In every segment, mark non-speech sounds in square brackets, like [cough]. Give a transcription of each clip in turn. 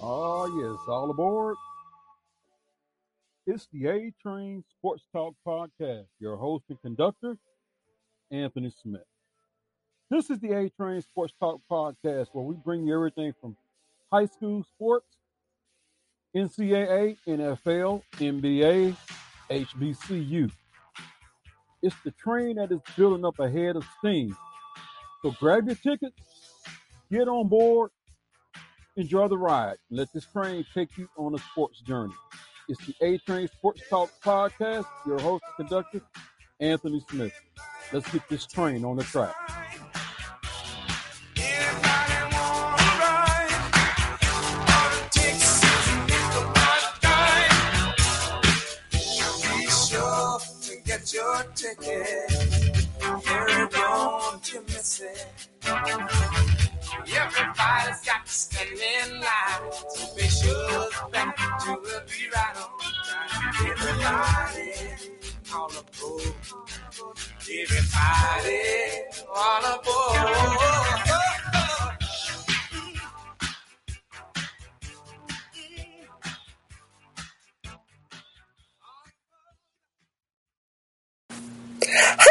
Oh, yes, all aboard. It's the A Train Sports Talk Podcast. Your host and conductor, Anthony Smith. This is the A Train Sports Talk Podcast where we bring you everything from high school sports, NCAA, NFL, NBA, HBCU. It's the train that is building up ahead of steam. So grab your tickets, get on board, enjoy the ride, let this train take you on a sports journey. It's the A Train Sports Talk Podcast. Your host and conductor, Anthony Smith. Let's get this train on the track. your ticket. Miss it. Everybody's got to stand in line to make sure back to will be right on time. Everybody all aboard. Everybody all aboard. Hi,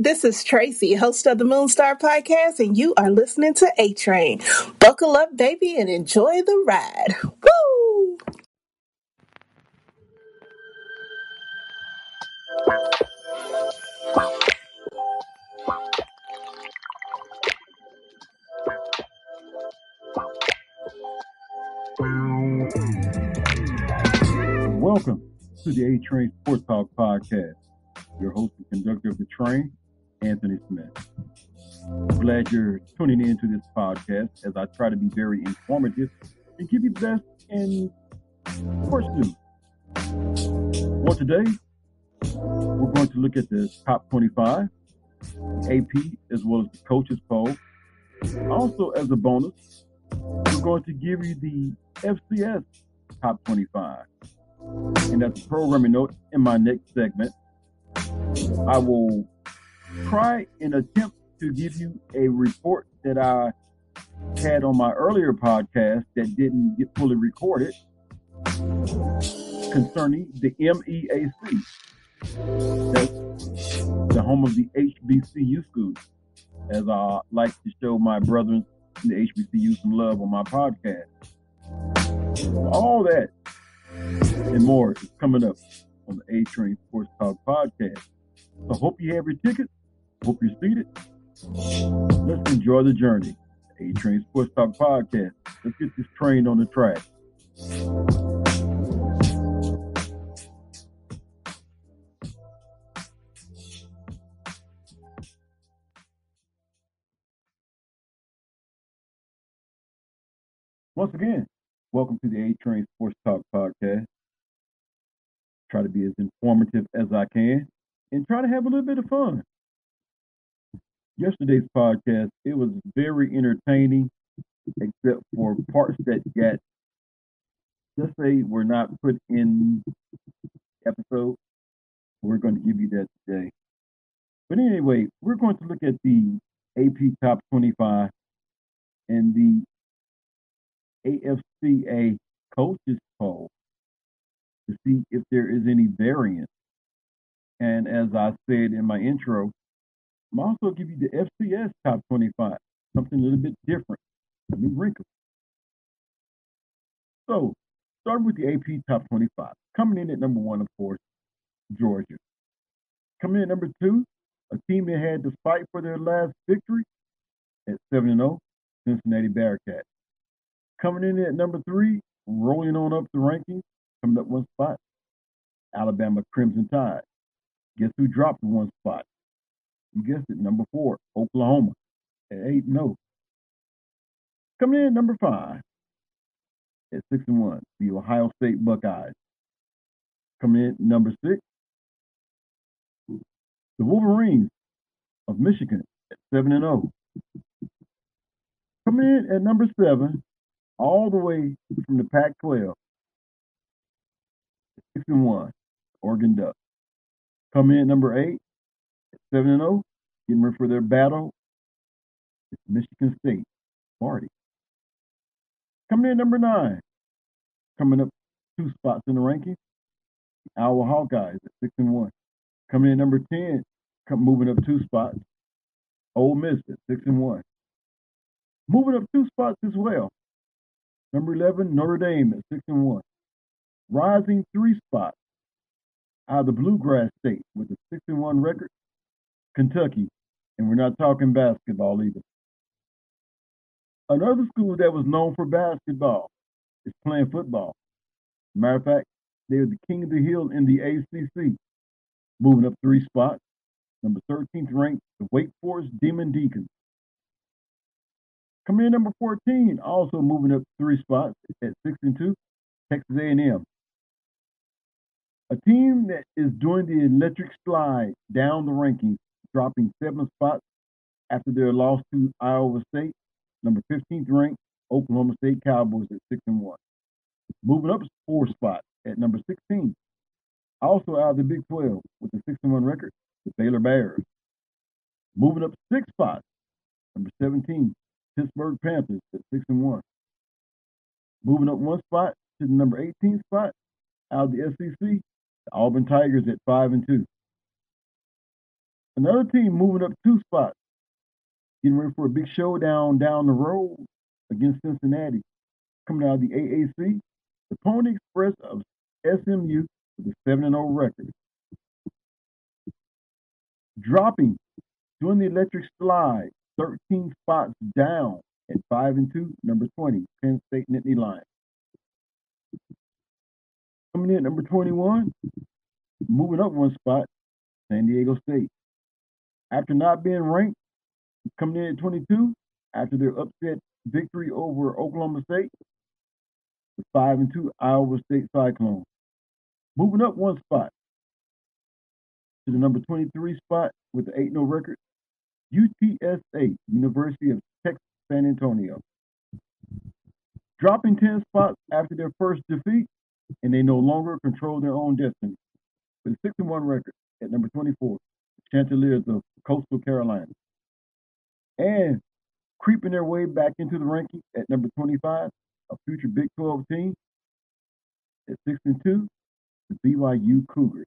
this is Tracy, host of the Moonstar Podcast, and you are listening to A Train. Buckle up, baby, and enjoy the ride. Woo! Welcome to the A Train Sports Talk Podcast. Your host and conductor of the train, Anthony Smith. Glad you're tuning in to this podcast as I try to be very informative and give you the best in sports news. Well, today, we're going to look at the top 25, AP, as well as the coaches poll. Also, as a bonus, we're going to give you the FCS top 25. And that's a programming note in my next segment. I will try and attempt to give you a report that I had on my earlier podcast that didn't get fully recorded concerning the MEAC. That's the home of the HBCU schools, as I like to show my brethren in the HBCU some love on my podcast. All that and more is coming up on the A Train Sports Talk podcast. So hope you have your tickets. Hope you're seated. Let's enjoy the journey. A Train Sports Talk podcast. Let's get this train on the track. Once again, welcome to the A Train Sports Talk podcast. Try to be as informative as I can and try to have a little bit of fun. Yesterday's podcast, it was very entertaining, except for parts that got, let's say, were not put in episode. We're going to give you that today. But anyway, we're going to look at the AP Top 25 and the AFCA coaches poll to see if there is any variance. And as I said in my intro, I'm also give you the FCS top 25, something a little bit different, a new wrinkle. So, starting with the AP top 25, coming in at number one, of course, Georgia. Coming in at number two, a team that had to fight for their last victory at 7 0, Cincinnati Bearcats. Coming in at number three, rolling on up the rankings, coming up one spot, Alabama Crimson Tide. Guess who dropped one spot? You guessed it, number four, Oklahoma at 8 0. Coming in number five at 6 and 1, the Ohio State Buckeyes. Coming in number six, the Wolverines of Michigan at 7 and 0. Coming in at number seven, all the way from the Pac 12, 6 and 1, Oregon Ducks. Come in number eight, 7 and 0, getting ready for their battle. It's Michigan State, Marty. Coming in number nine, Coming up two spots in the ranking, Iowa Hawkeyes at six and one. Coming in number ten, come moving up two spots. Ole Miss at six and one. Moving up two spots as well. Number eleven, Notre Dame at six and one. Rising three spots out of the Bluegrass State with a six and one record, Kentucky, and we're not talking basketball either. Another school that was known for basketball is playing football. Matter of fact, they're the king of the hill in the ACC, moving up three spots. Number 13th ranked, the Wake Forest Demon Deacons. Coming in number 14, also moving up three spots at six and two, Texas A&M. A team that is doing the electric slide down the rankings, dropping seven spots after their loss to Iowa State. Number 15th ranked Oklahoma State Cowboys at six and one. Moving up four spots at number 16. Also out of the Big 12 with a 6 and 1 record, the Baylor Bears. Moving up six spots, number 17, Pittsburgh Panthers at 6 and 1. Moving up one spot to the number 18 spot out of the SEC, the Auburn Tigers at 5 and 2. Another team moving up two spots, getting ready for a big showdown down the road against Cincinnati. Coming out of the AAC, the Pony Express of SMU with a 7 0 record. Dropping, doing the electric slide, 13 spots down at 5 and 2, number 20, Penn State Nittany Lions. Coming in at number 21, moving up one spot, San Diego State. After not being ranked, coming in at 22, after their upset victory over Oklahoma State, the 5 and 2 Iowa State Cyclones. Moving up one spot to the number 23 spot with the 8 0 record, UTSA, University of Texas San Antonio. Dropping 10 spots after their first defeat, and they no longer control their own destiny. With a 6 1 record at number 24, the Chanticleers of Coastal Carolina. And creeping their way back into the ranking at number 25, a future Big 12 team at 6 and 2, the BYU Cougars.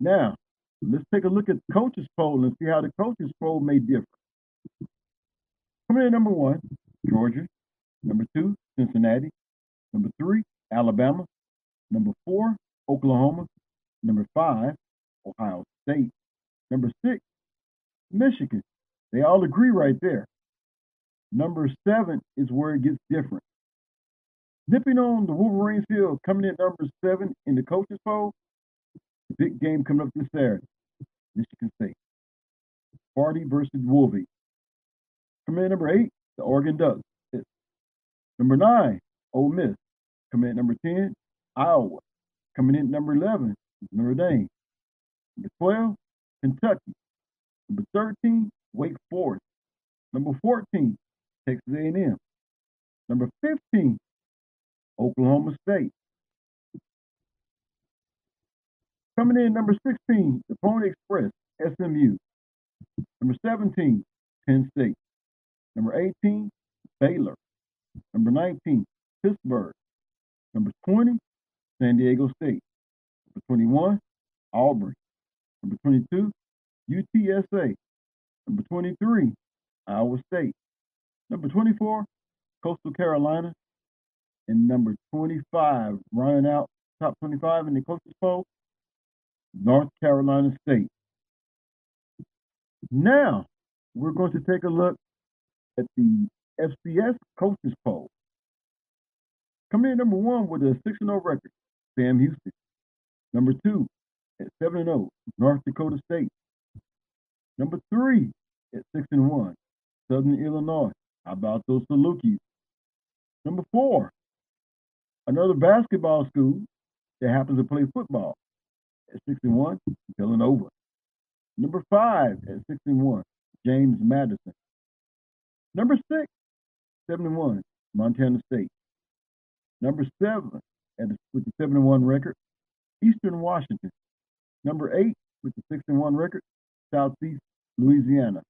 Now, let's take a look at the coaches poll and see how the coaches poll may differ. Coming in number one, Georgia. Number two, Cincinnati. Number three, Alabama. Number four, Oklahoma. Number five, Ohio State. Number six, Michigan. They all agree right there. Number seven is where it gets different. Nipping on the Wolverines field, coming in number seven in the coaches poll. Big game coming up this Saturday. Michigan State. Sparty versus Wolvie. Coming in number eight, the Oregon Ducks. Number nine, Ole Miss. Coming in number 10, Iowa. Coming in number 11, Notre Dame. Number 12, Kentucky. Number 13, Wake Forest. Number 14, Texas A&M. Number 15, Oklahoma State. Coming in number 16, the Pony Express, SMU. Number 17, Penn State. Number 18, Baylor. Number 19, Pittsburgh. Number 20, San Diego State. Number 21, Auburn. Number 22, UTSA. Number 23, Iowa State. Number 24, Coastal Carolina. And number 25, running out top 25 in the coaches poll, North Carolina State. Now, we're going to take a look at the FCS coaches poll. Coming in number one with a 6 0 record, Sam Houston. Number two at 7 0, North Dakota State. Number three at 6 and 1, Southern Illinois. How about those Salukis? Number four, another basketball school that happens to play football at 6 and 1, Villanova. Number five at 6 and 1, James Madison. Number six, 7 and 1, Montana State. Number seven at with the 7 and 1 record, Eastern Washington. Number eight with the 6 and 1 record, Southeast Louisiana.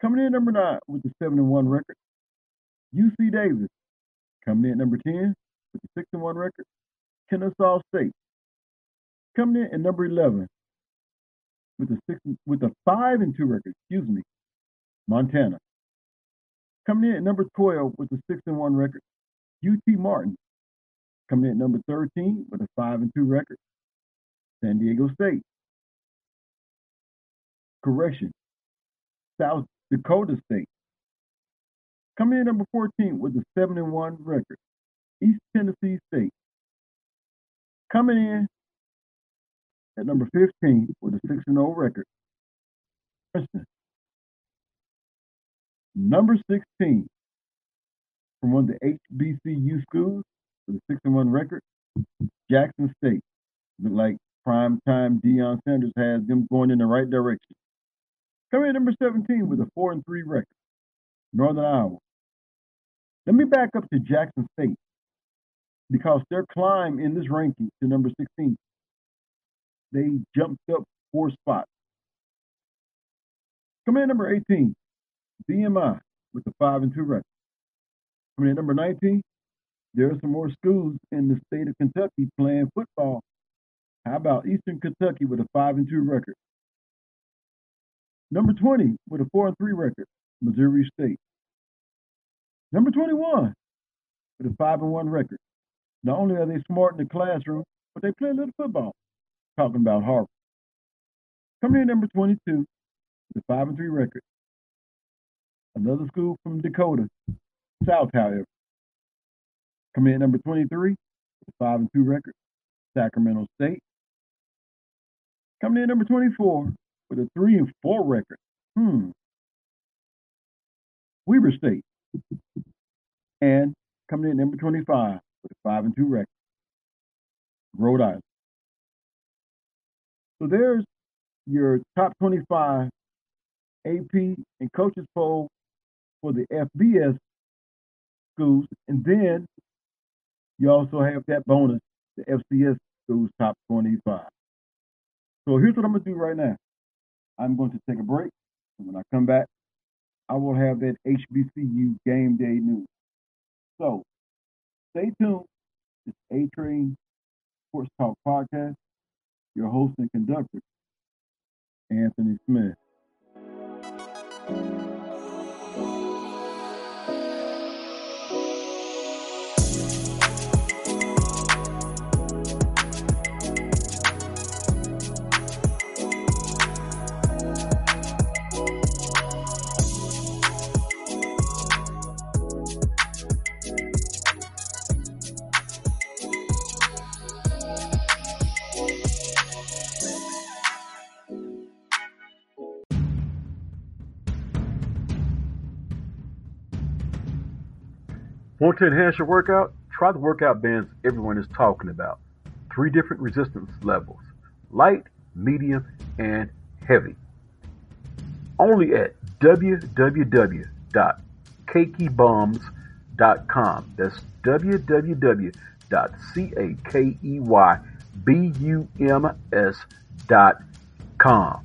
Coming in number nine with the 7 and 1 record, UC Davis. Coming in number 10 with the 6 and 1 record, Kennesaw State. Coming in at number 11 with the six with a 5 and 2 record, excuse me, Montana. Coming in at number 12 with the 6 and 1 record, UT Martin. Coming in at number 13 with a 5 and 2 record, San Diego State. Correction, South Dakota State. Coming in number 14 with a 7 and 1 record, East Tennessee State. Coming in at number 15 with a 6 and 0 record, Princeton. Number 16 from one of the HBCU schools with a 6 and 1 record, Jackson State. Look like prime time Deion Sanders has them going in the right direction. Coming in number 17 with a 4 and 3 record, Northern Iowa. Let me back up to Jackson State because their climb in this ranking to number 16, they jumped up four spots. Coming in number 18, VMI with a 5 and 2 record. Coming in number 19, there are some more schools in the state of Kentucky playing football. How about Eastern Kentucky with a 5 and 2 record? Number 20 with a 4 and 3 record, Missouri State. Number 21 with a 5 and 1 record. Not only are they smart in the classroom, but they play a little football. Talking about Harvard. Coming in number 22 with a 5 and 3 record. Another school from Dakota, South, however. Coming in number 23 with a 5 and 2 record, Sacramento State. Coming in number 24 with a 3 and 4 record. Hmm. Weber State. And coming in number 25 with a 5 and 2 record, Rhode Island. So there's your top 25 AP and coaches poll for the FBS schools. And then you also have that bonus, the FCS schools top 25. So here's what I'm going to do right now. I'm going to take a break. And when I come back, I will have that HBCU game day news. So stay tuned. It's A Train Sports Talk Podcast. Your host and conductor, Anthony Smith. Want to enhance your workout? Try the workout bands everyone is talking about. Three different resistance levels light, medium, and heavy. Only at www.cakeybums.com. That's www.cakeybums.com.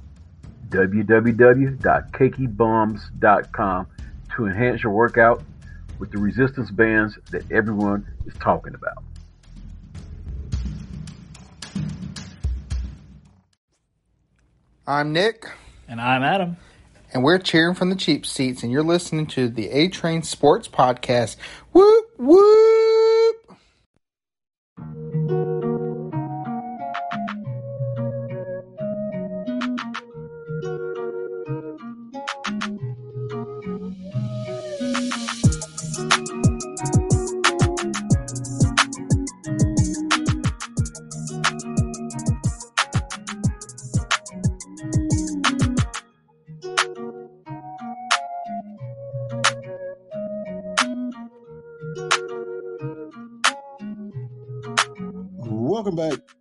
www.cakeybums.com to enhance your workout with the resistance bands that everyone is talking about. I'm Nick, And I'm Adam. and we're cheering from the cheap seats, and you're listening to the A Train Sports Podcast. Whoop, whoop!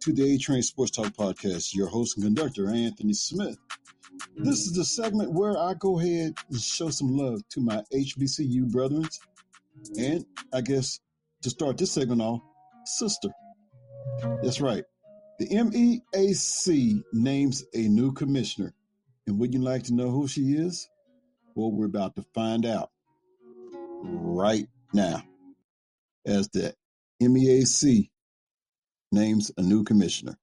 To the A Train Sports Talk Podcast. Your host and conductor, Anthony Smith. This is the segment where I go ahead and show some love to my HBCU brethren. And I guess to start this segment off, sister. That's right. The MEAC names a new commissioner. And would you like to know who she is? Well, we're about to find out right now. as the MEAC names a new commissioner.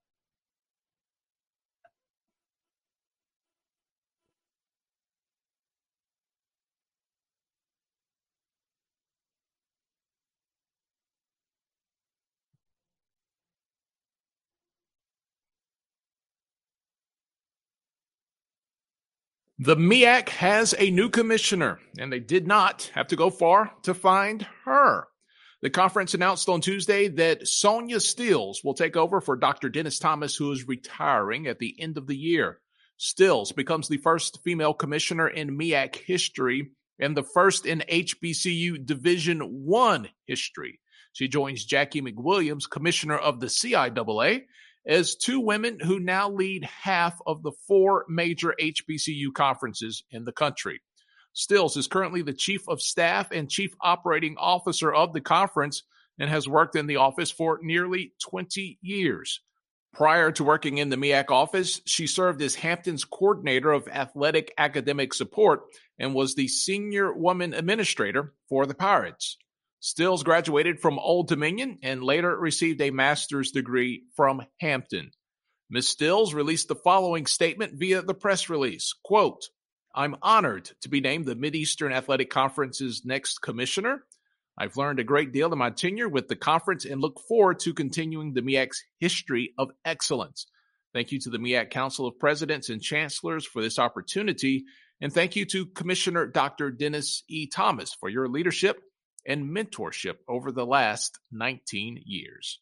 The MEAC has a new commissioner, and they did not have to go far to find her. The conference announced on Tuesday that Sonja Stills will take over for Dr. Dennis Thomas, who is retiring at the end of the year. Stills becomes the first female commissioner in MEAC history and the first in HBCU Division One history. She joins Jackie McWilliams, commissioner of the CIAA, as two women who now lead half of the four major HBCU conferences in the country. Stills is currently the chief of staff and chief operating officer of the conference and has worked in the office for nearly 20 years. Prior to working in the MEAC office, she served as Hampton's coordinator of athletic academic support and was the senior woman administrator for the Pirates. Stills graduated from Old Dominion and later received a master's degree from Hampton. Ms. Stills released the following statement via the press release. Quote, I'm honored to be named the Mideastern Athletic Conference's next commissioner. I've learned a great deal in my tenure with the conference and look forward to continuing the MEAC's history of excellence. Thank you to the MEAC Council of Presidents and Chancellors for this opportunity. And thank you to Commissioner Dr. Dennis E. Thomas for your leadership and mentorship over the last 19 years.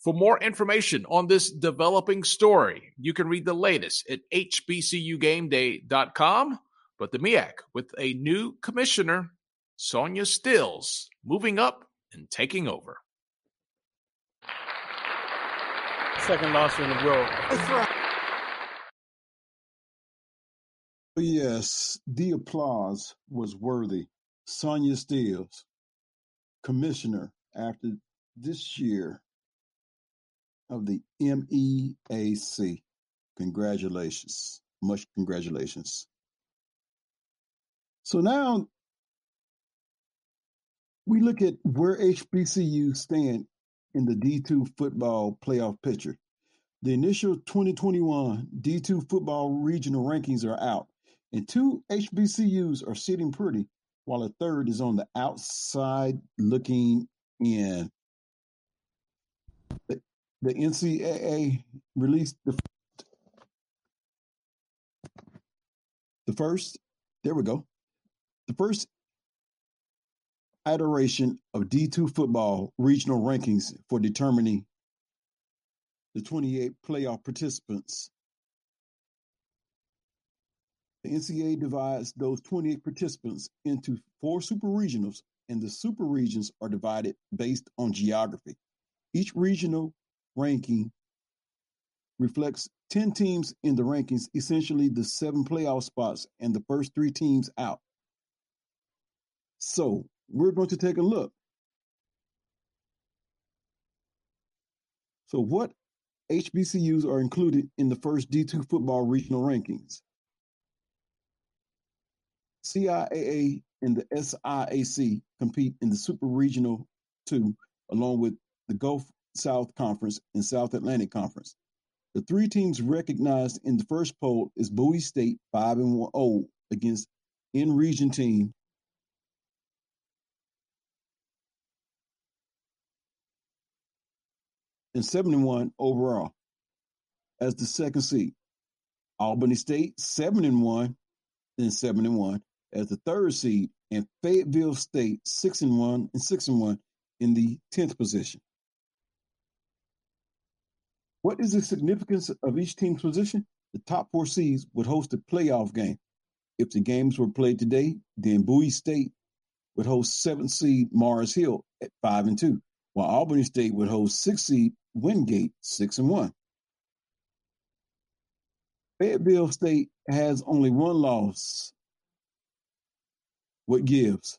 For more information on this developing story, you can read the latest at hbcugameday.com. But the MEAC, with a new commissioner, Sonja Stills, moving up and taking over. Second loss in the world. Oh, yes, the applause was worthy. Sonja Stills, commissioner after this year of the MEAC. Congratulations. Much congratulations. So now we look at where HBCU stand in the D2 football playoff picture. The initial 2021 D2 football regional rankings are out, and two HBCUs are sitting pretty, while a third is on the outside looking in. The, the NCAA released the, the first, there we go, the first iteration of D2 football regional rankings for determining the 28 playoff participants. The NCAA divides those 28 participants into four super regionals, and the super regions are divided based on geography. Each regional ranking reflects 10 teams in the rankings, essentially the seven playoff spots and the first three teams out. So we're going to take a look. So, what HBCUs are included in the first D2 football regional rankings? CIAA and the SIAC compete in the Super Regional 2 along with the Gulf South Conference and South Atlantic Conference. The three teams recognized in the first poll is Bowie State 5 and 1 against in-region team and 71 overall as the second seed. Albany State 7 and 1 and 7 and 1 as the third seed and Fayetteville State 6 and 1 and 6 and 1 in the 10th position. What is the significance of each team's position? The top four seeds would host a playoff game. If the games were played today, then Bowie State would host seventh seed Mars Hill at five and two, while Albany State would host sixth seed Wingate six and one. Fayetteville State has only one loss. What gives?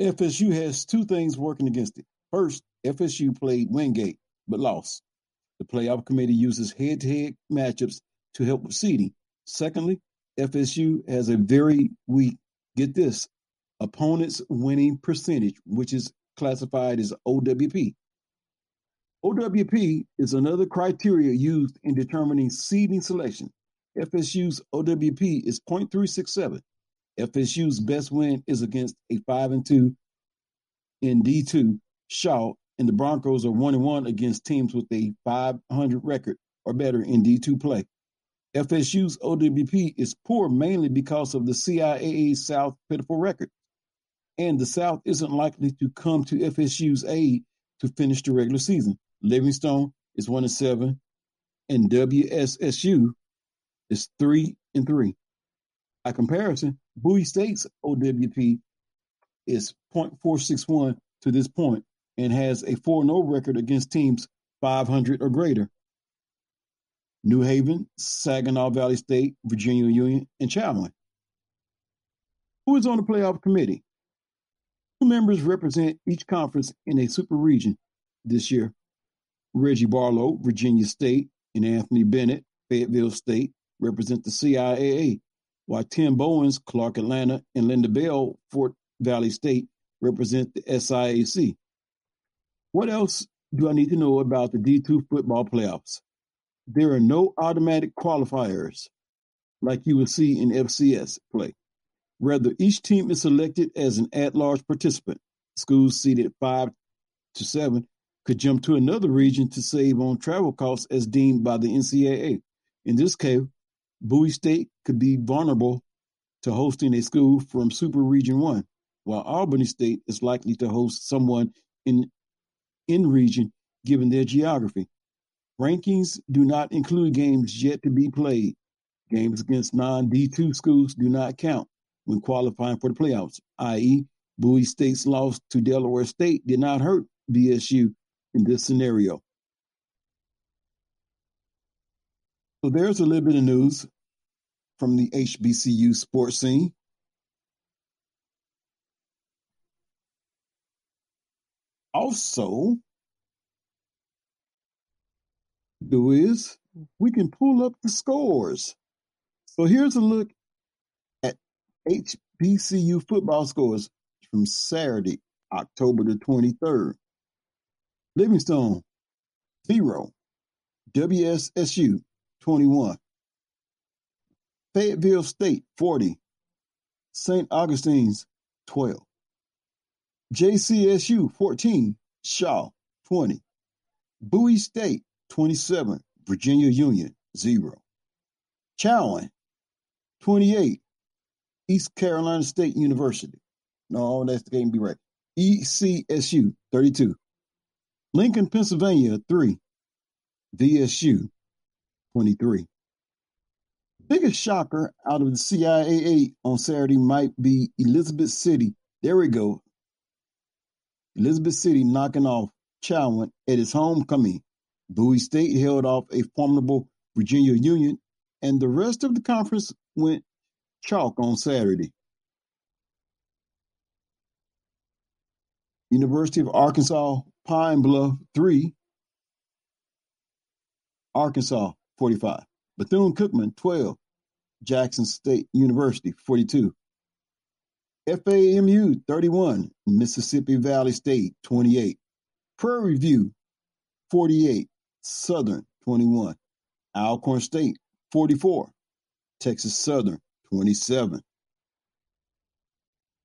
FSU has two things working against it. First, FSU played Wingate but lost. The playoff committee uses head to head matchups to help with seeding. Secondly, FSU has a very weak, get this, opponent's winning percentage, which is classified as OWP. OWP is another criteria used in determining seeding selection. FSU's OWP is 0.367. FSU's best win is against a 5 and 2 in D2 Shaw, and the Broncos are 1 and 1 against teams with a 500 record or better in D2 play. FSU's OWP is poor mainly because of the CIAA South pitiful record, and the South isn't likely to come to FSU's aid to finish the regular season. Livingstone is 1 and 7, and WSSU is 3 and 3. By comparison, Bowie State's OWP is 0.461 to this point and has a 4 0 record against teams 500 or greater. New Haven, Saginaw Valley State, Virginia Union, and Chalmers. Who is on the playoff committee? Two members represent each conference in a super region this year. Reggie Barlow, Virginia State, and Anthony Bennett, Fayetteville State, represent the CIAA, while Tim Bowens, Clark Atlanta, and Linda Bell, Fort Valley State, represent the SIAC. What else do I need to know about the D2 football playoffs? There are no automatic qualifiers like you will see in FCS play. Rather, each team is selected as an at large participant. Schools seeded 5 to 7 could jump to another region to save on travel costs as deemed by the NCAA. In this case, Bowie State could be vulnerable to hosting a school from Super Region 1, while Albany State is likely to host someone in in region given their geography. Rankings do not include games yet to be played. Games against non D2 schools do not count when qualifying for the playoffs, i.e., Bowie State's loss to Delaware State did not hurt BSU in this scenario. So there's a little bit of news from the HBCU sports scene. Also, do is we can pull up the scores. So here's a look at HBCU football scores from Saturday, October the 23rd. Livingstone, 0. WSSU, 21. Fayetteville State, 40. St. Augustine's, 12. JCSU, 14. Shaw, 20. Bowie State, 27. Virginia Union, 0. Chowan, 28. East Carolina State University. No, that's the game be right. ECSU, 32. Lincoln, Pennsylvania, 3. VSU, 23. Biggest shocker out of the CIAA on Saturday might be Elizabeth City. There we go. Elizabeth City knocking off Chowan at its homecoming. Bowie State held off a formidable Virginia Union, and the rest of the conference went chalk on Saturday. University of Arkansas Pine Bluff 3, Arkansas 45. Bethune Cookman 12, Jackson State University 42. FAMU 31, Mississippi Valley State 28. Prairie View 48, Southern 21. Alcorn State 44, Texas Southern 27.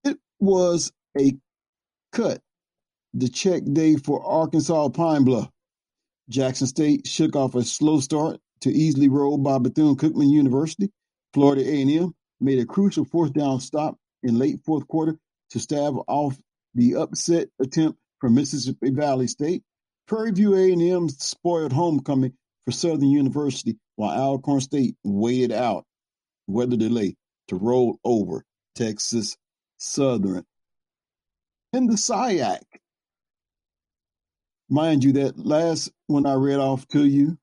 It was a cut the check day for Arkansas Pine Bluff. Jackson State shook off a slow start to easily roll by Bethune-Cookman University. Florida A&M made a crucial fourth down stop in late fourth quarter to stave off the upset attempt from Mississippi Valley State. Prairie View A&M spoiled homecoming for Southern University, while Alcorn State waited out weather delay to roll over Texas Southern. In the SIAC, Mind you, that last one I read off to you,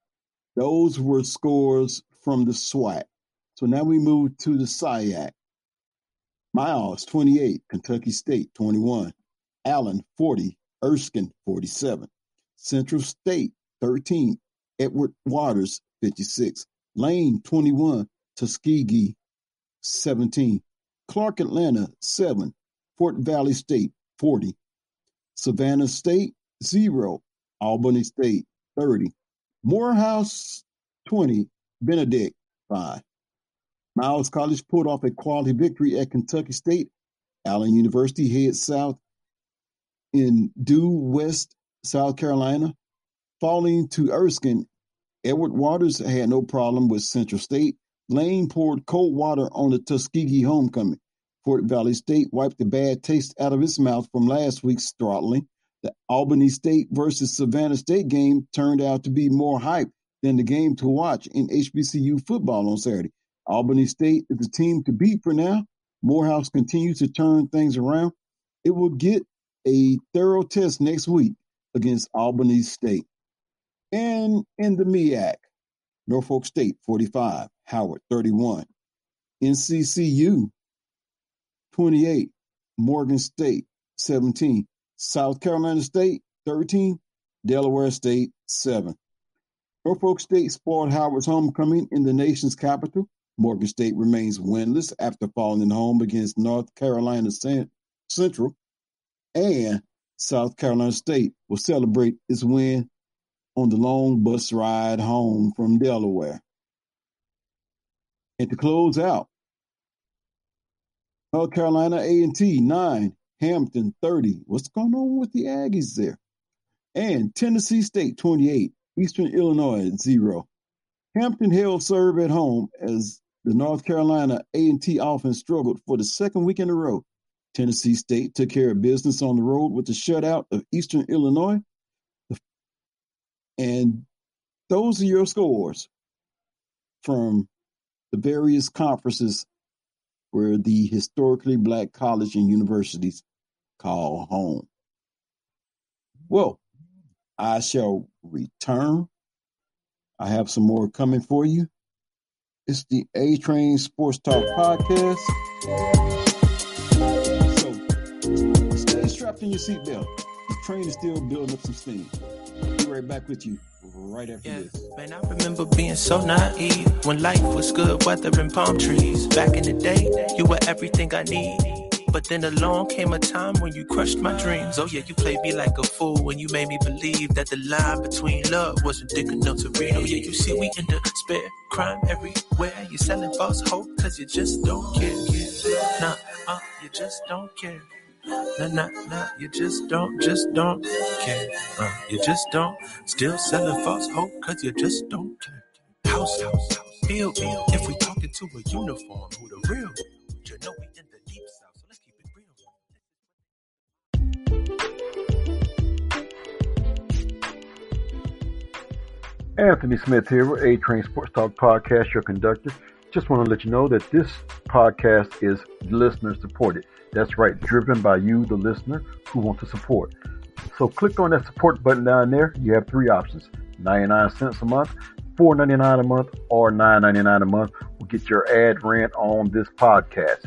those were scores from the SWAC. So now we move to the SIAC. Miles, 28. Kentucky State, 21. Allen, 40. Erskine, 47. Central State, 13. Edward Waters, 56. Lane, 21. Tuskegee, 17. Clark Atlanta, 7. Fort Valley State, 40. Savannah State, 0. Albany State, 30. Morehouse, 20. Benedict, 5. Miles College pulled off a quality victory at Kentucky State. Allen University heads south in due west South Carolina. Falling to Erskine, Edward Waters had no problem with Central State. Lane poured cold water on the Tuskegee homecoming. Fort Valley State wiped the bad taste out of its mouth from last week's throttling. The Albany State versus Savannah State game turned out to be more hype than the game to watch in HBCU football on Saturday. Albany State is the team to beat for now. Morehouse continues to turn things around. It will get a thorough test next week against Albany State. And in the MEAC, Norfolk State 45, Howard 31, NCCU 28, Morgan State 17, South Carolina State 13, Delaware State 7. Norfolk State spoiled Howard's homecoming in the nation's capital. Morgan State remains winless after falling home against North Carolina Central, and South Carolina State will celebrate its win on the long bus ride home from Delaware. And to close out, North Carolina A&T 9, Hampton 30. What's going on with the Aggies there? And Tennessee State 28, Eastern Illinois 0. Hampton held serve at home as the North Carolina A&T offense struggled for the second week in a row. Tennessee State took care of business on the road with the shutout of Eastern Illinois. And those are your scores from the various conferences where the historically black college and universities call home. Well, I shall return. I have some more coming for you. It's the A Train Sports Talk Podcast. So stay strapped in your seatbelt. The train is still building up some steam. Be right back with you right after Yeah, this. man, I remember being so naive when life was good, weather and palm trees. Back in the day, you were everything I need. But then along came a time when you crushed my dreams. Oh yeah, you played me like a fool when you made me believe that the line between love wasn't thick enough to read. Oh yeah, you see we in spare crime everywhere. You're selling false hope cause you just don't care. Nah, uh, you just don't care. Nah, nah, nah, you just don't, just don't care. Uh, you just don't. Still selling false hope cause you just don't care. House, house, house. Feel, feel. If we talking to a uniform, who the real? You know we in Anthony Smith here with A Train Sports Talk Podcast, your conductor. Just want to let you know that this podcast is listener supported. That's right, driven by you, the listener, who want to support. So click on that support button down there. You have three options 99 cents a month, $4.99 a month, or $9.99 a month will get your ad rent on this podcast.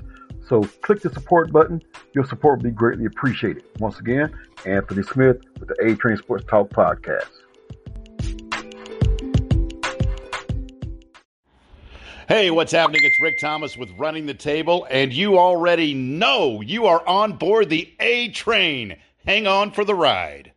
So click the support button. Your support will be greatly appreciated. Once again, Anthony Smith with the A Train Sports Talk Podcast. Hey, what's happening? It's Rick Thomas with Running the Table, and you already know you are on board the A train. Hang on for the ride.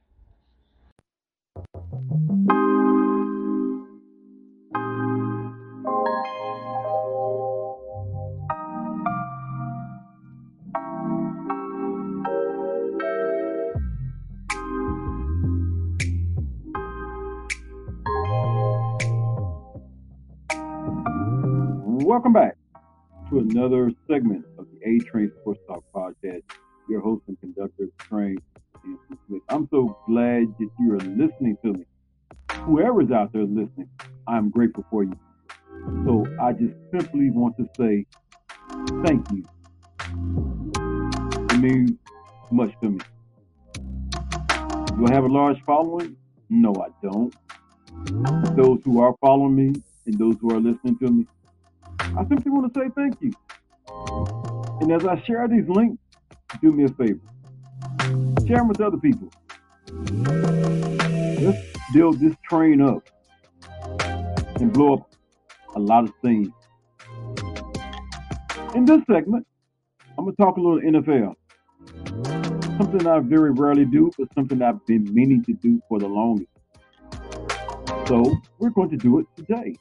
Welcome back to another segment of the A Train Sports Talk Podcast. Your host and conductor train. I'm so glad that you are listening to me. Whoever's out there listening, I'm grateful for you. So I just simply want to say thank you. It means much to me. Do I have a large following? No, I don't. Those who are following me and those who are listening to me, I simply want to say thank you. And as I share these links, do me a favor. Share them with other people. Let's build this train up and blow up a lot of things. In this segment, I'm going to talk a little NFL. something I very rarely do, but something I've been meaning to do for the longest. So we're going to do it today.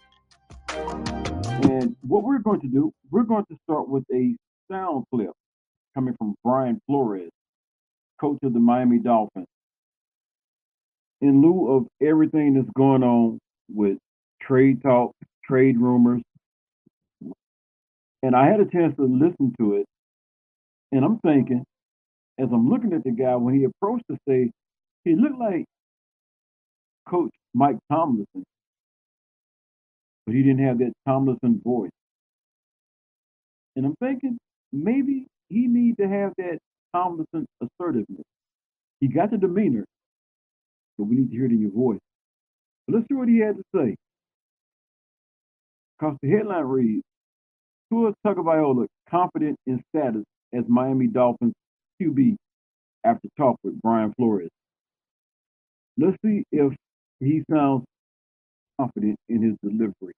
And what we're going to do, we're going to start with a sound clip coming from Brian Flores, coach of the Miami Dolphins. In lieu of everything that's going on with trade talk, trade rumors, and I had a chance to listen to it, and I'm thinking, as I'm looking at the guy when he approached the stage, he looked like Coach Mike Tomlinson, but he didn't have that Tomlinson voice. And I'm thinking maybe he needs to have that Tomlinson assertiveness. He got the demeanor, but we need to hear it in your voice. But let's see what he had to say. Because the headline reads, Tua Tagovailoa confident in status as Miami Dolphins QB after talk with Brian Flores. Let's see if he sounds confident in his delivery.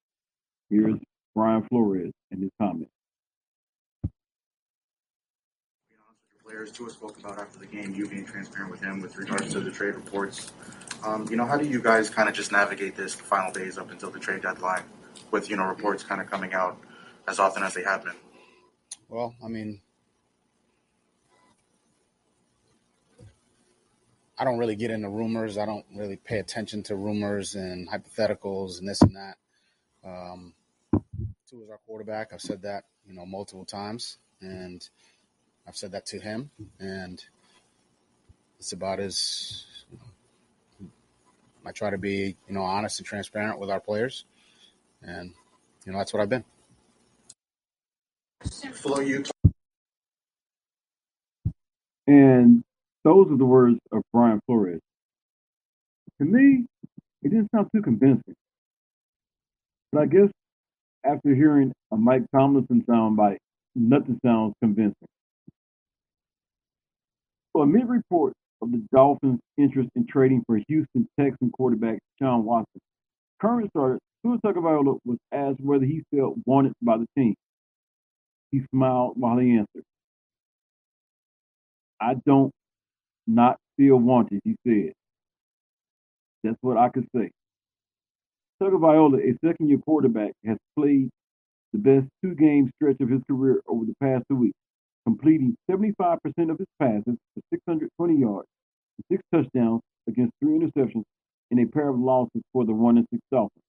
Here's Brian Flores and his comments. players Tua spoke about after the game, you being transparent with him with regards to the trade reports. Um, you know, how do you guys kind of just navigate this the final days up until the trade deadline with, you know, reports kind of coming out as often as they have been? Well, I mean, I don't really get into rumors. I don't really pay attention to rumors and hypotheticals and this and that. Um, Tua is our quarterback. I've said that, you know, multiple times, and I've said that to him, and it's about as you know, I try to be, you know, honest and transparent with our players, and you know that's what I've been. And those are the words of Brian Flores. To me, it didn't sound too convincing. But I guess after hearing a Mike Tomlinson soundbite, nothing sounds convincing. So amid reports of the Dolphins' interest in trading for Houston Texan quarterback Deshaun Watson, current starter Tua Tagovailoa was asked whether he felt wanted by the team. He smiled while he answered, I don't not feel wanted, he said. That's what I could say. Tagovailoa, a second-year quarterback, has played the best two-game stretch of his career over the past two weeks, completing 75% of his passes for 620 yards six touchdowns against three interceptions in a pair of losses for the one and six Dolphins.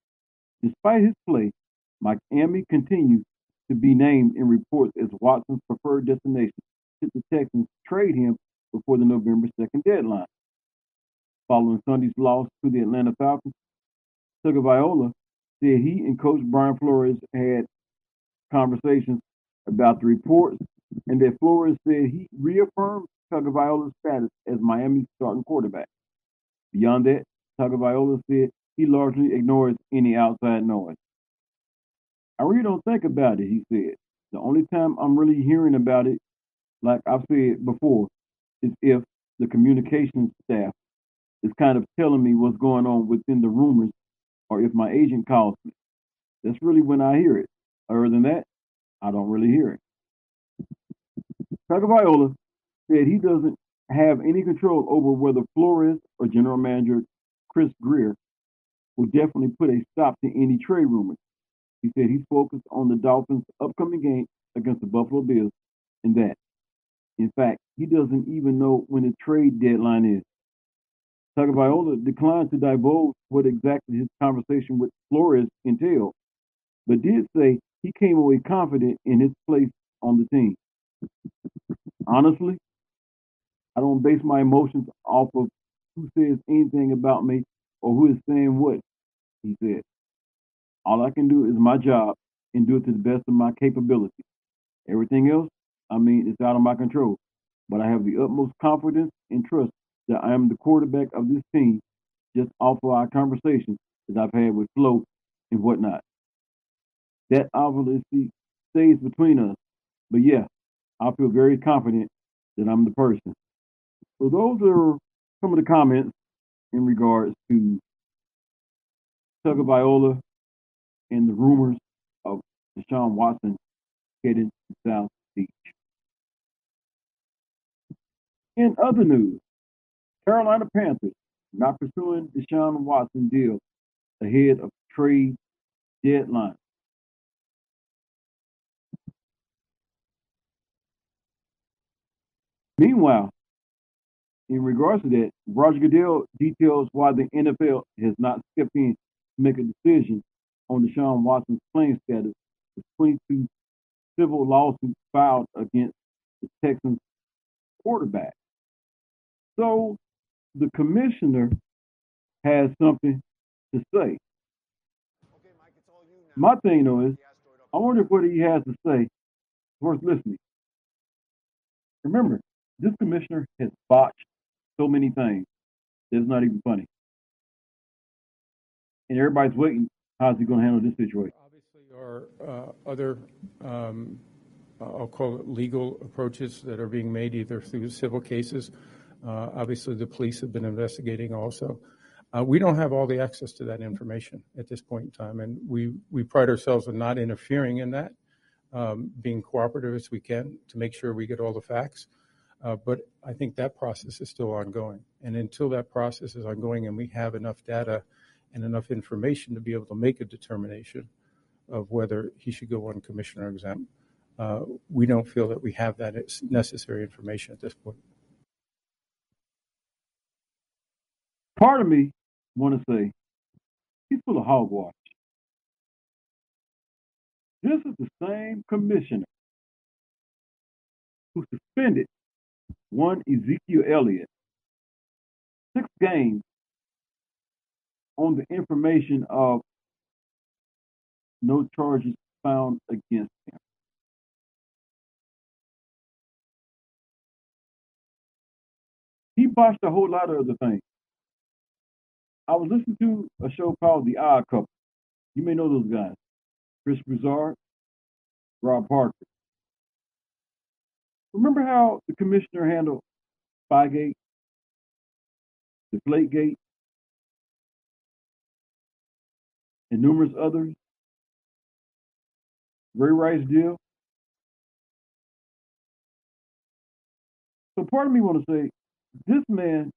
Despite his play, Miami continues to be named in reports as Watson's preferred destination should the Texans trade him before the November 2nd deadline. Following Sunday's loss to the Atlanta Falcons, Tagovailoa said he and Coach Brian Flores had conversations about the reports, and that Flores said he reaffirmed Tagovailoa's status as Miami's starting quarterback. Beyond that, Tagovailoa said he largely ignores any outside noise. I really don't think about it, he said. The only time I'm really hearing about it, like I've said before, is if the communications staff is kind of telling me what's going on within the rumors or if my agent calls me. That's really when I hear it. Other than that, I don't really hear it. Tagovailoa said he doesn't have any control over whether Flores or general manager Chris Grier will definitely put a stop to any trade rumors. He said he's focused on the Dolphins' upcoming game against the Buffalo Bills and that. In fact, he doesn't even know when the trade deadline is. Tagovailoa declined to divulge what exactly his conversation with Flores entailed, but did say he came away confident in his place on the team. Honestly, I don't base my emotions off of who says anything about me or who is saying what, he said. All I can do is my job and do it to the best of my capability. Everything else, I mean, it's out of my control. But I have the utmost confidence and trust that I am the quarterback of this team just off of our conversations that I've had with Flo and whatnot. That obviously stays between us. But yeah, I feel very confident that I'm the person. So those are some of the comments in regards to Tagovailoa and the rumors of Deshaun Watson heading to South Beach. In other news, Carolina Panthers not pursuing Deshaun Watson deal ahead of trade deadline. Meanwhile, in regards to that, Roger Goodell details why the NFL has not stepped in to make a decision on Deshaun Watson's playing status with 22 civil lawsuits filed against the Texans quarterback. So the commissioner has something to say. My thing though is, I wonder what he has to say is worth listening. Remember, this commissioner has botched so many things It's not even funny. And everybody's waiting, how's he going to handle this situation? Or uh, other, um, I'll call it legal approaches that are being made either through civil cases. Uh, obviously, the police have been investigating also. Uh, we don't have all the access to that information at this point in time, and we, pride ourselves on not interfering in that, um, being cooperative as we can to make sure we get all the facts. Uh, but I think that process is still ongoing. And until that process is ongoing and we have enough data and enough information to be able to make a determination of whether he should go on commissioner exempt, uh, we don't feel that we have that necessary information at this point. Part of me want to say he's full of hogwash. This is the same commissioner who suspended one Ezekiel Elliott six games on the information of no charges found against him. He botched a whole lot of other things. I was listening to a show called The Odd Couple. You may know those guys. Chris Broussard, Rob Parker. Remember how the commissioner handled Spygate, Deflategate, and numerous others? Ray Rice deal. So part of me want to say, this man,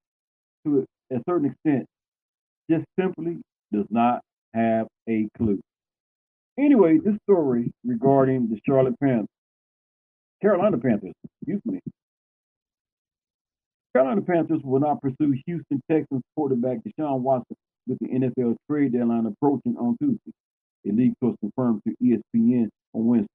to a certain extent, just simply does not have a clue. Anyway, this story regarding the Charlotte Panthers Carolina Panthers, excuse me. Carolina Panthers will not pursue Houston Texans quarterback Deshaun Watson with the NFL trade deadline approaching on Tuesday. A league source confirmed to ESPN on Wednesday.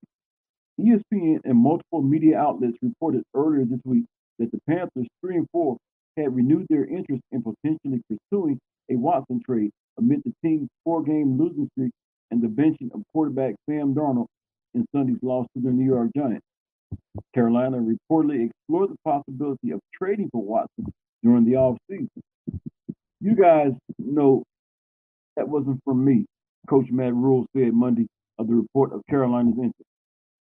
ESPN and multiple media outlets reported earlier this week that the Panthers, 3 and 4, had renewed their interest in potentially pursuing a Watson trade amid the team's four game losing streak and the benching of quarterback Sam Darnold in Sunday's loss to the New York Giants. Carolina reportedly explored the possibility of trading for Watson during the offseason. You guys know that wasn't from me, Coach Matt Rhule said Monday of the report of Carolina's interest.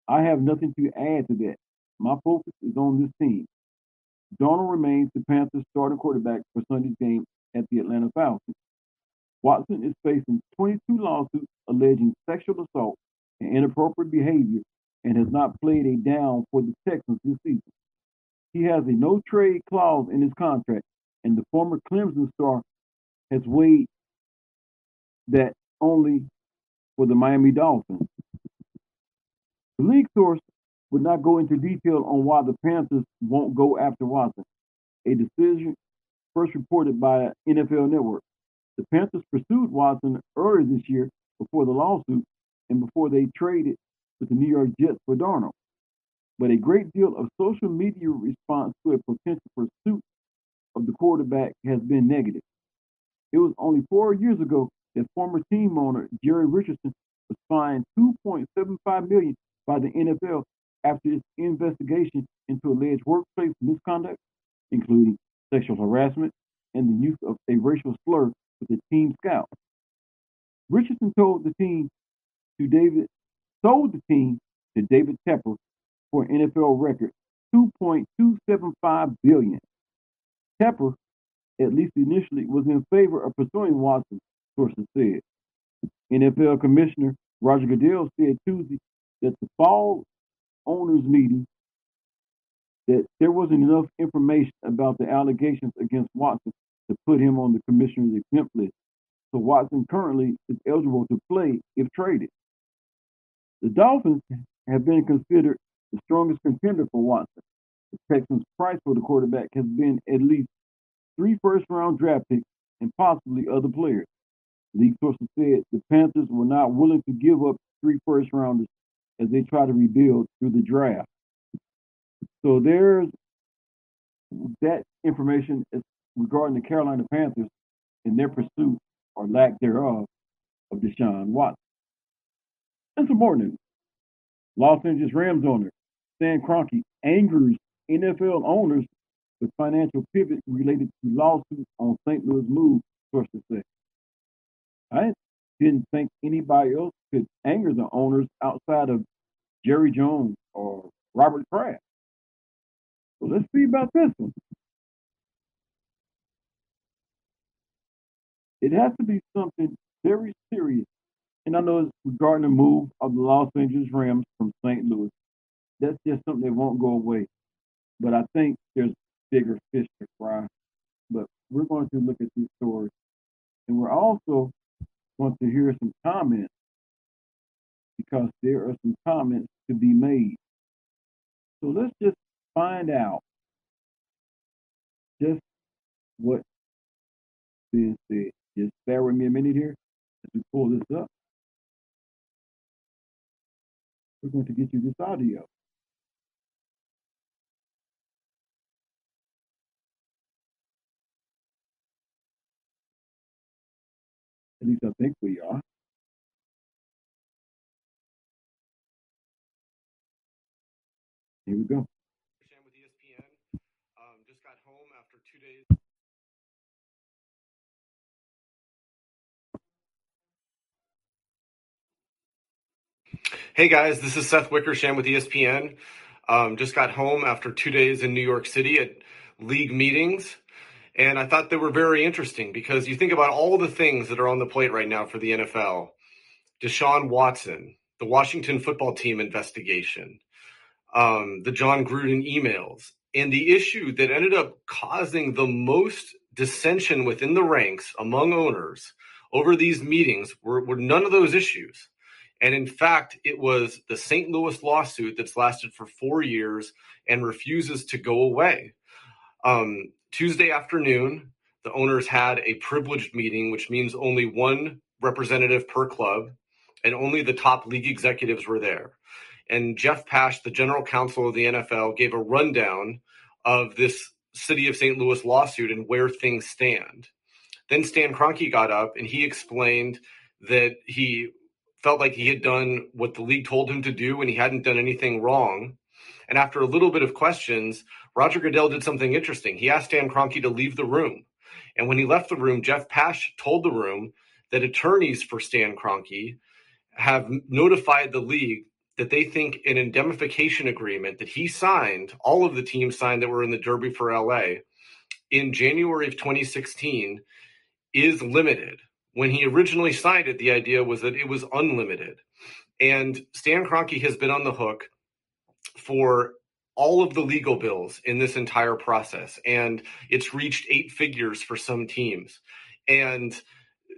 I have nothing to add to that. My focus is on this team. Darnold remains the Panthers' starting quarterback for Sunday's game at the Atlanta Falcons. Watson is facing 22 lawsuits alleging sexual assault and inappropriate behavior and has not played a down for the Texans this season. He has a no trade clause in his contract, and the former Clemson star has weighed that only for the Miami Dolphins. The league source would not go into detail on why the Panthers won't go after Watson, a decision first reported by NFL Network. The Panthers pursued Watson earlier this year before the lawsuit and before they traded with the New York Jets for Darnold. But a great deal of social media response to a potential pursuit of the quarterback has been negative. It was only four years ago that former team owner Jerry Richardson was fined 2.75 million by the NFL after its investigation into alleged workplace misconduct, including sexual harassment and the use of a racial slur with a team scout. Richardson told the team to David sold the team to David Tepper for an NFL record 2.275 billion. Tepper, at least initially, was in favor of pursuing Watson, sources said. NFL Commissioner Roger Goodell said Tuesday that the fall owners meeting that there wasn't enough information about the allegations against Watson to put him on the commissioner's exempt list. So Watson currently is eligible to play if traded. The Dolphins have been considered the strongest contender for Watson. The Texans' price for the quarterback has been at least three first round draft picks and possibly other players. League sources said the Panthers were not willing to give up three first rounders as they try to rebuild through the draft. So there's that information regarding the Carolina Panthers in their pursuit or lack thereof of Deshaun Watson. And some more news. Los Angeles Rams owner Stan Kroenke angers NFL owners with financial pivot related to lawsuits on St. Louis move, sources say. I didn't think anybody else could anger the owners outside of Jerry Jones or Robert Kraft. So let's see about this one. It has to be something very serious. And I know it's regarding the move of the Los Angeles Rams from St. Louis. That's just something that won't go away. But I think there's bigger fish to fry. But we're going to look at these stories. And we're also going to hear some comments because there are some comments to be made. So let's just find out just what being said. Just bear with me a minute here as we pull this up. We're going to get you this audio. At least I think we are. Here we go. Hey guys, this is Seth Wickersham with ESPN. Um, just got home after two days in New York City at league meetings, and I thought they were very interesting because you think about all the things that are on the plate right now for the NFL Deshaun Watson, the Washington football team investigation, um, the Jon Gruden emails, and the issue that ended up causing the most dissension within the ranks among owners over these meetings were, were none of those issues. And in fact, it was the St. Louis lawsuit that's lasted for four years and refuses to go away. Um, Tuesday afternoon, the owners had a privileged meeting, which means only one representative per club, and only the top league executives were there. And Jeff Pash, the general counsel of the NFL, gave a rundown of this city of St. Louis lawsuit and where things stand. Then Stan Kroenke got up and he explained that he felt like he had done what the league told him to do and he hadn't done anything wrong. And after a little bit of questions, Roger Goodell did something interesting. He asked Stan Kroenke to leave the room. And when he left the room, Jeff Pash told the room that attorneys for Stan Kroenke have notified the league that they think an indemnification agreement that he signed, all of the teams signed that were in the Derby for LA in January of 2016 is limited when he originally signed it, the idea was that it was unlimited. And Stan Kroenke has been on the hook for all of the legal bills in this entire process. And it's reached eight figures for some teams. And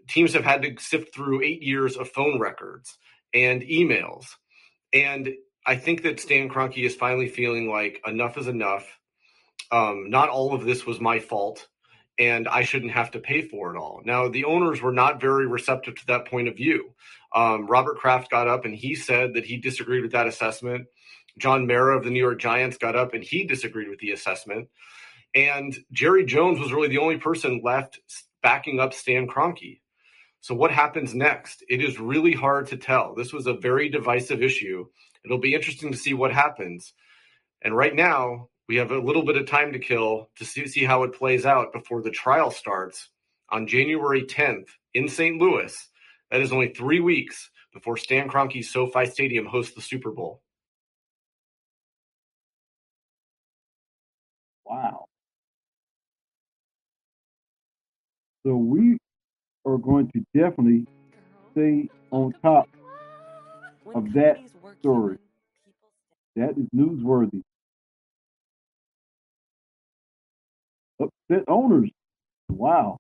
teams have had to sift through eight years of phone records and emails. And I think that Stan Kroenke is finally feeling like enough is enough. Um, not all of this was my fault and I shouldn't have to pay for it all. Now, the owners were not very receptive to that point of view. Um, Robert Kraft got up and he said that he disagreed with that assessment. John Mara of the New York Giants got up and he disagreed with the assessment. And Jerry Jones was really the only person left backing up Stan Kroenke. So, what happens next? It is really hard to tell. This was a very divisive issue. It'll be interesting to see what happens. And right now, we have a little bit of time to kill to see, how it plays out before the trial starts on January 10th in St. Louis. That is only three weeks before Stan Kroenke's SoFi Stadium hosts the Super Bowl. Wow. So we are going to definitely stay on top of that story. That is newsworthy. Upset owners. Wow.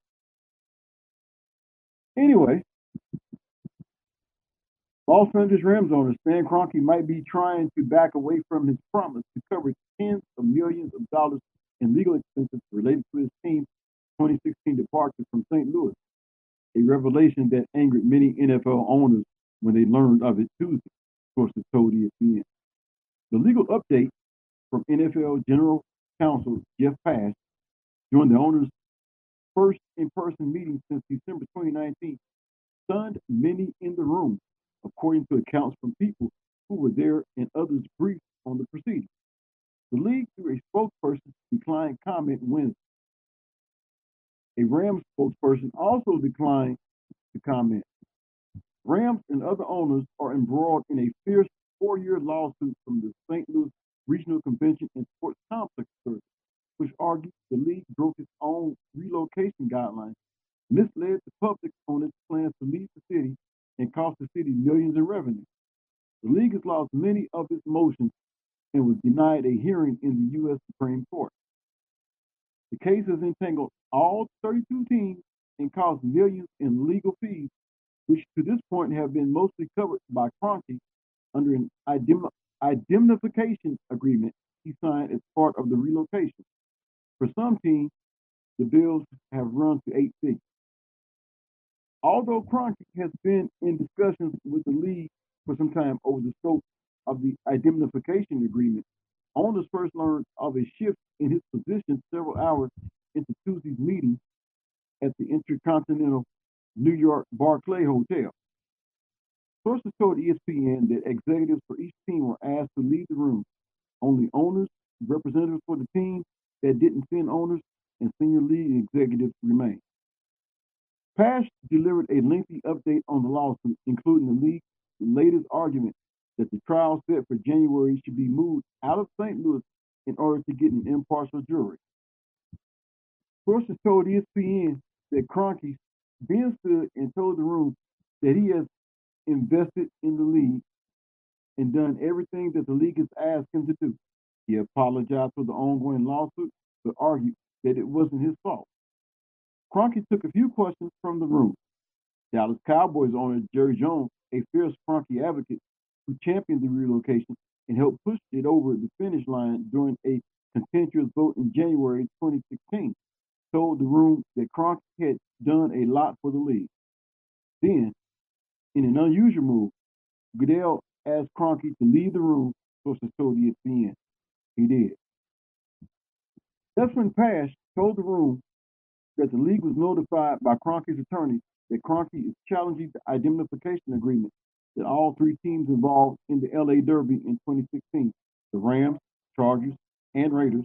Anyway, Los Angeles Rams owner Stan Kroenke might be trying to back away from his promise to cover tens of millions of dollars in legal expenses related to his team's 2016 departure from St. Louis, a revelation that angered many NFL owners when they learned of it Tuesday, sources told ESPN. The legal update from NFL General Counsel Jeff Pash during the owners' first in-person meeting since December 2019 stunned many in the room, according to accounts from people who were there and others briefed on the proceedings. The league, through a spokesperson, declined comment Wednesday. A Rams spokesperson also declined to comment. Rams and other owners are embroiled in a fierce four-year lawsuit from the St. Louis Regional Convention and Sports Complex Service, which argued the league broke its own relocation guidelines, misled the public on its plans to leave the city, and cost the city millions in revenue. The league has lost many of its motions and was denied a hearing in the U.S. Supreme Court. The case has entangled all 32 teams and caused millions in legal fees, which to this point have been mostly covered by Kroenke under an indemnification agreement he signed as part of the relocation. For some teams, the bills have run to eight figures. Although Kroenke has been in discussions with the league for some time over the scope of the indemnification agreement, owners first learned of a shift in his position several hours into Tuesday's meeting at the Intercontinental New York Barclay Hotel. Sources told ESPN that executives for each team were asked to leave the room. Only owners, representatives for the team that didn't send owners, and senior league executives remain. Pash delivered a lengthy update on the lawsuit, including the league's latest argument that the trial set for January should be moved out of St. Louis in order to get an impartial jury. Sources told ESPN that Kroenke then stood and told the room that he has invested in the league and done everything that the league has asked him to do. He apologized for the ongoing lawsuit, but argued that it wasn't his fault. Kroenke took a few questions from the room. Dallas Cowboys owner Jerry Jones, a fierce Kroenke advocate who championed the relocation and helped push it over the finish line during a contentious vote in January 2016, told the room that Kroenke had done a lot for the league. Then, in an unusual move, Goodell asked Kroenke to leave the room, sources told ESPN. He did. When Pash told the room that the league was notified by Kroenke's attorney that Kroenke is challenging the indemnification agreement that all three teams involved in the LA Derby in 2016, the Rams, Chargers, and Raiders,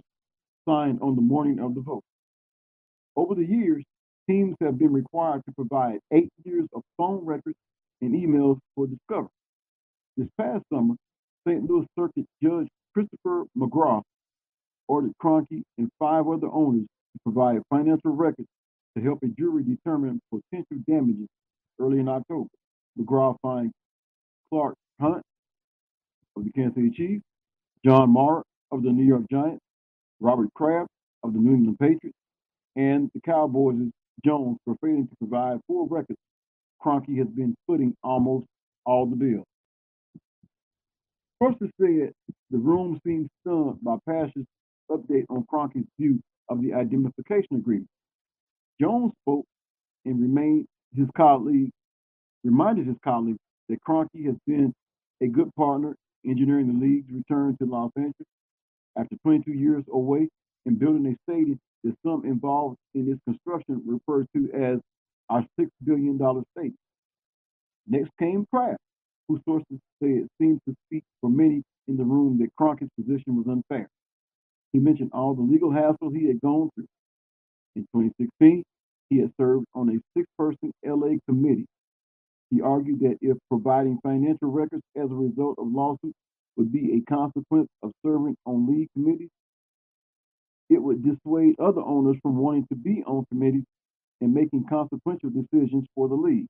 signed on the morning of the vote. Over the years, teams have been required to provide eight years of phone records and emails for discovery. This past summer, St. Louis Circuit Judge Christopher McGraugh ordered Kroenke and five other owners to provide financial records to help a jury determine potential damages early in October. McGraugh fined Clark Hunt of the Kansas City Chiefs, John Mara of the New York Giants, Robert Kraft of the New England Patriots, and the Cowboys' Jones for failing to provide full records. Kroenke has been footing almost all the bills. Sources said the room seemed stunned by Pash's update on Kroenke's view of the indemnification agreement. Jones spoke and remained his colleague, reminded his colleagues that Kroenke has been a good partner engineering the league's return to Los Angeles after 22 years away and building a stadium that some involved in its construction referred to as our $6 billion stadium. Next came Kraft, whose sources said seemed to speak for many in the room that Kroenke's position was unfair. He mentioned all the legal hassle he had gone through. In 2016, he had served on a six-person LA committee. He argued that if providing financial records as a result of lawsuits would be a consequence of serving on league committees, it would dissuade other owners from wanting to be on committees and making consequential decisions for the league.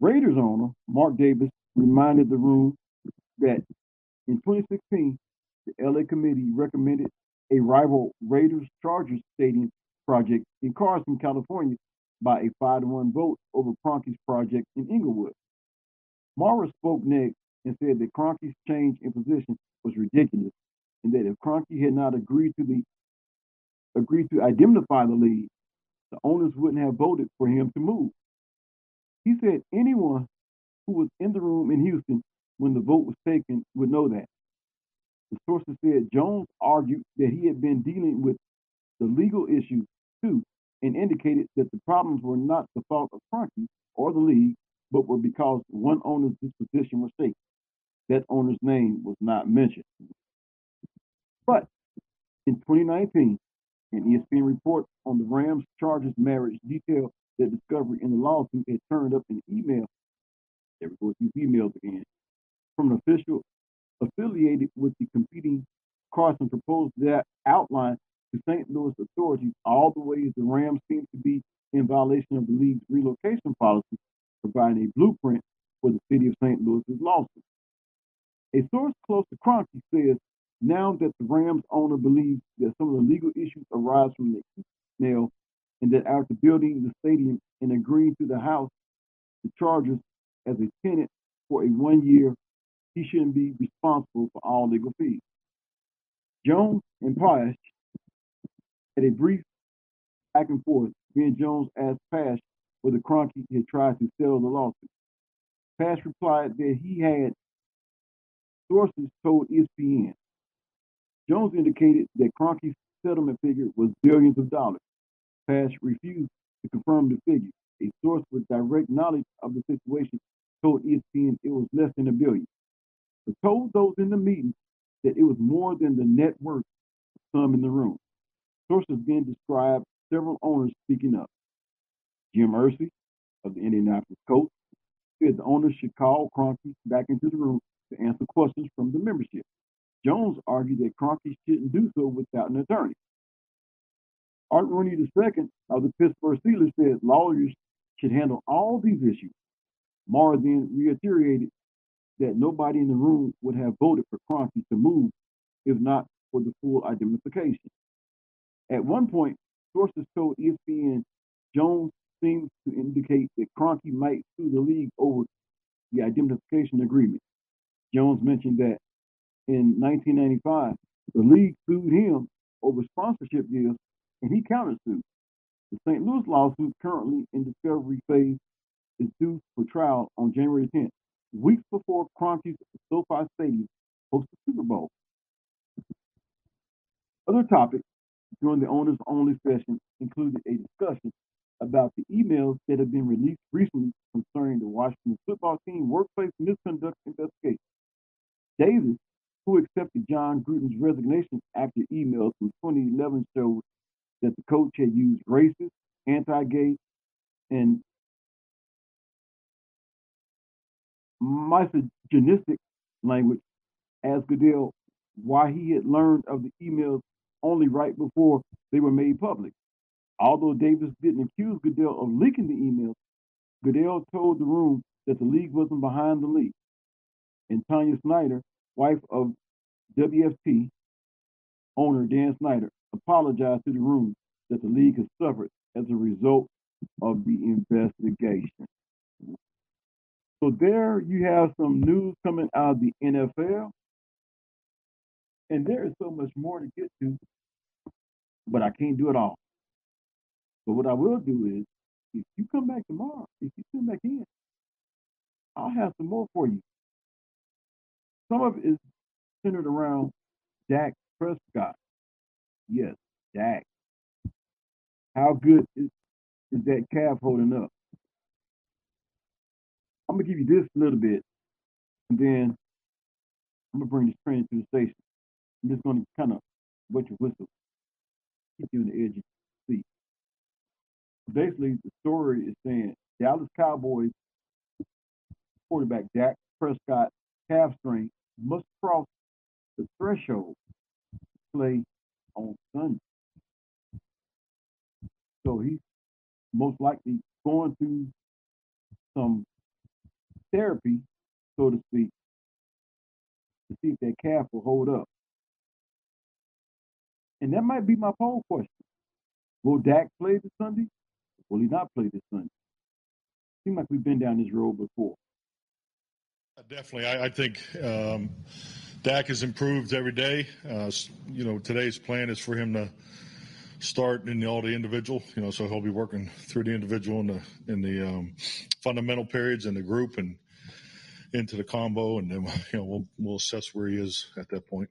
Raiders owner Mark Davis reminded the room that in 2016, the LA committee recommended a rival Raiders Chargers stadium project in Carson, California, by a 5 to 1 vote over Kroenke's project in Inglewood. Mara spoke next and said that Kroenke's change in position was ridiculous and that if Kroenke had not agreed to the agreed to indemnify the league, the owners wouldn't have voted for him to move. He said anyone who was in the room in Houston when the vote was taken would know that. The sources said Jones argued that he had been dealing with the legal issues too and indicated that the problems were not the fault of Kroenke or the league, but were because one owner's disposition was taken. That owner's name was not mentioned. But in 2019, an ESPN report on the Rams Chargers marriage detailed that discovery in the lawsuit had turned up an email. There we go these emails again from an official affiliated with the competing Carson proposed that outline to St. Louis authorities all the ways the Rams seem to be in violation of the league's relocation policy, providing a blueprint for the city of St. Louis's lawsuit. A source close to Kroenke says now that the Rams owner believes that some of the legal issues arise from the email and that after building the stadium and agreeing to the house, the Chargers as a tenant for a one year, he shouldn't be responsible for all legal fees. Jones and Pash had a brief back and forth. Ben Jones asked Pash whether Kroenke had tried to settle the lawsuit. Pash replied that he had sources told ESPN. Jones indicated that Kroenke's settlement figure was billions of dollars. Pash refused to confirm the figure. A source with direct knowledge of the situation told ESPN it was less than a billion, told those in the meeting that it was more than the net worth of some in the room. Sources then described several owners speaking up. Jim Irsay of the Indianapolis Colts said the owners should call Kroenke back into the room to answer questions from the membership. Jones argued that Kroenke shouldn't do so without an attorney. Art Rooney II of the Pittsburgh Steelers said lawyers should handle all these issues. Mara then reiterated that nobody in the room would have voted for Kroenke to move if not for the full identification. At one point, sources told ESPN Jones seems to indicate that Kroenke might sue the league over the indemnification agreement. Jones mentioned that in 1995, the league sued him over sponsorship deals and he countersued. The St. Louis lawsuit, currently in discovery phase, is due for trial on January 10th, weeks before Kroenke's SoFi Stadium hosts the Super Bowl. Other topics during the owners only session included a discussion about the emails that have been released recently concerning the Washington football team workplace misconduct investigation. Davis, who accepted Jon Gruden's resignation after emails from 2011 showed that the coach had used racist, anti-gay, and misogynistic language as Goodell why he had learned of the emails only right before they were made public. Although Davis didn't accuse Goodell of leaking the emails, Goodell told the room that the league wasn't behind the leak. And Tanya Snyder, wife of WFT owner Dan Snyder, apologized to the room that the league has suffered as a result of the investigation. So there you have some news coming out of the NFL. And there is so much more to get to, but I can't do it all. But what I will do is, if you come back tomorrow, if you come back in, I'll have some more for you. Some of it is centered around Dak Prescott. Yes, Dak. How good is, is that calf holding up? I'm gonna give you this a little bit, and then I'm gonna bring this train to the station. I'm just gonna kind of wet your whistle, keep you on the edge of your seat. Basically, the story is saying Dallas Cowboys quarterback Dak Prescott calf strain must cross the threshold to play on Sunday. So he's most likely going through some therapy, so to speak, to see if that calf will hold up. And that might be my poll question. Will Dak play this Sunday? Will he not play this Sunday? Seems like we've been down this road before. Definitely. I, I think um, Dak has improved every day. Uh, you know, today's plan is for him to start in all the individual. You know, so he'll be working through the individual in the in the um, fundamental periods in the group and into the combo, and then [laughs] you know we'll we'll assess where he is at that point.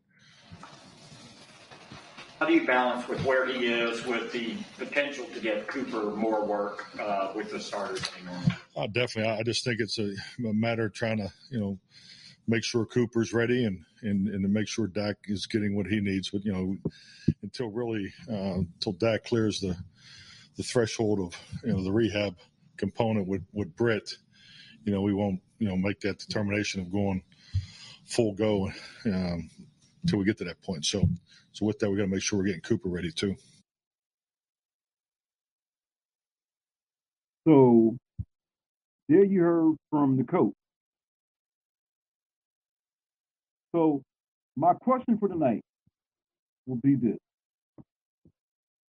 How do you balance with where he is with the potential to get Cooper more work uh, with the starters anymore? Uh, definitely. I just think it's a, a, matter of trying to, you know, make sure Cooper's ready and, and, and to make sure Dak is getting what he needs. But, you know, until really, uh, until Dak clears the, the threshold of, you know, the rehab component with, with Britt, you know, we won't, you know, make that determination of going full go um, until we get to that point. So, so with that, we got to make sure we're getting Cooper ready too. So there you heard from the coach. So my question for tonight will be this.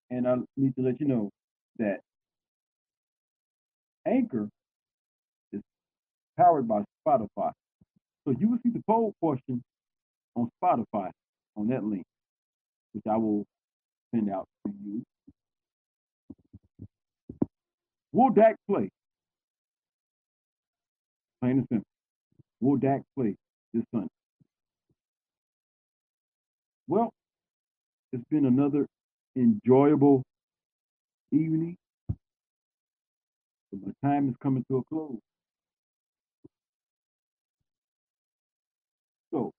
And I need to let you know that Anchor is powered by Spotify. So you will see the poll question on Spotify on that link which I will send out to you. Will Dak play? Plain and simple. Will Dak play this Sunday? Well, it's been another enjoyable evening. But my time is coming to a close. So,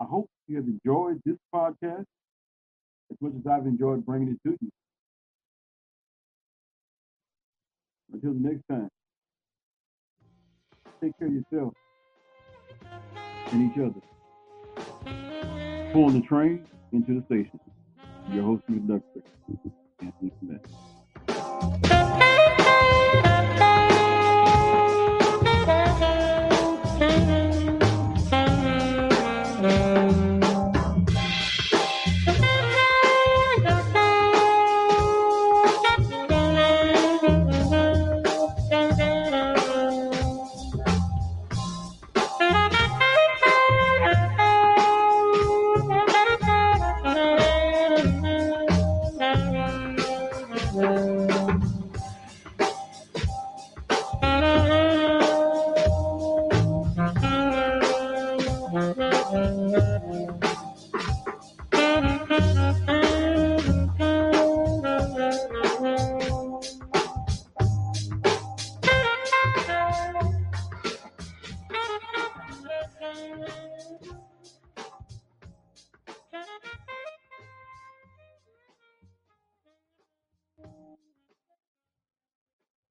I hope you have enjoyed this podcast as much as I've enjoyed bringing it to you. Until the next time, take care of yourself and each other. Pulling the train into the station. Your host and conductor, Anthony Smith.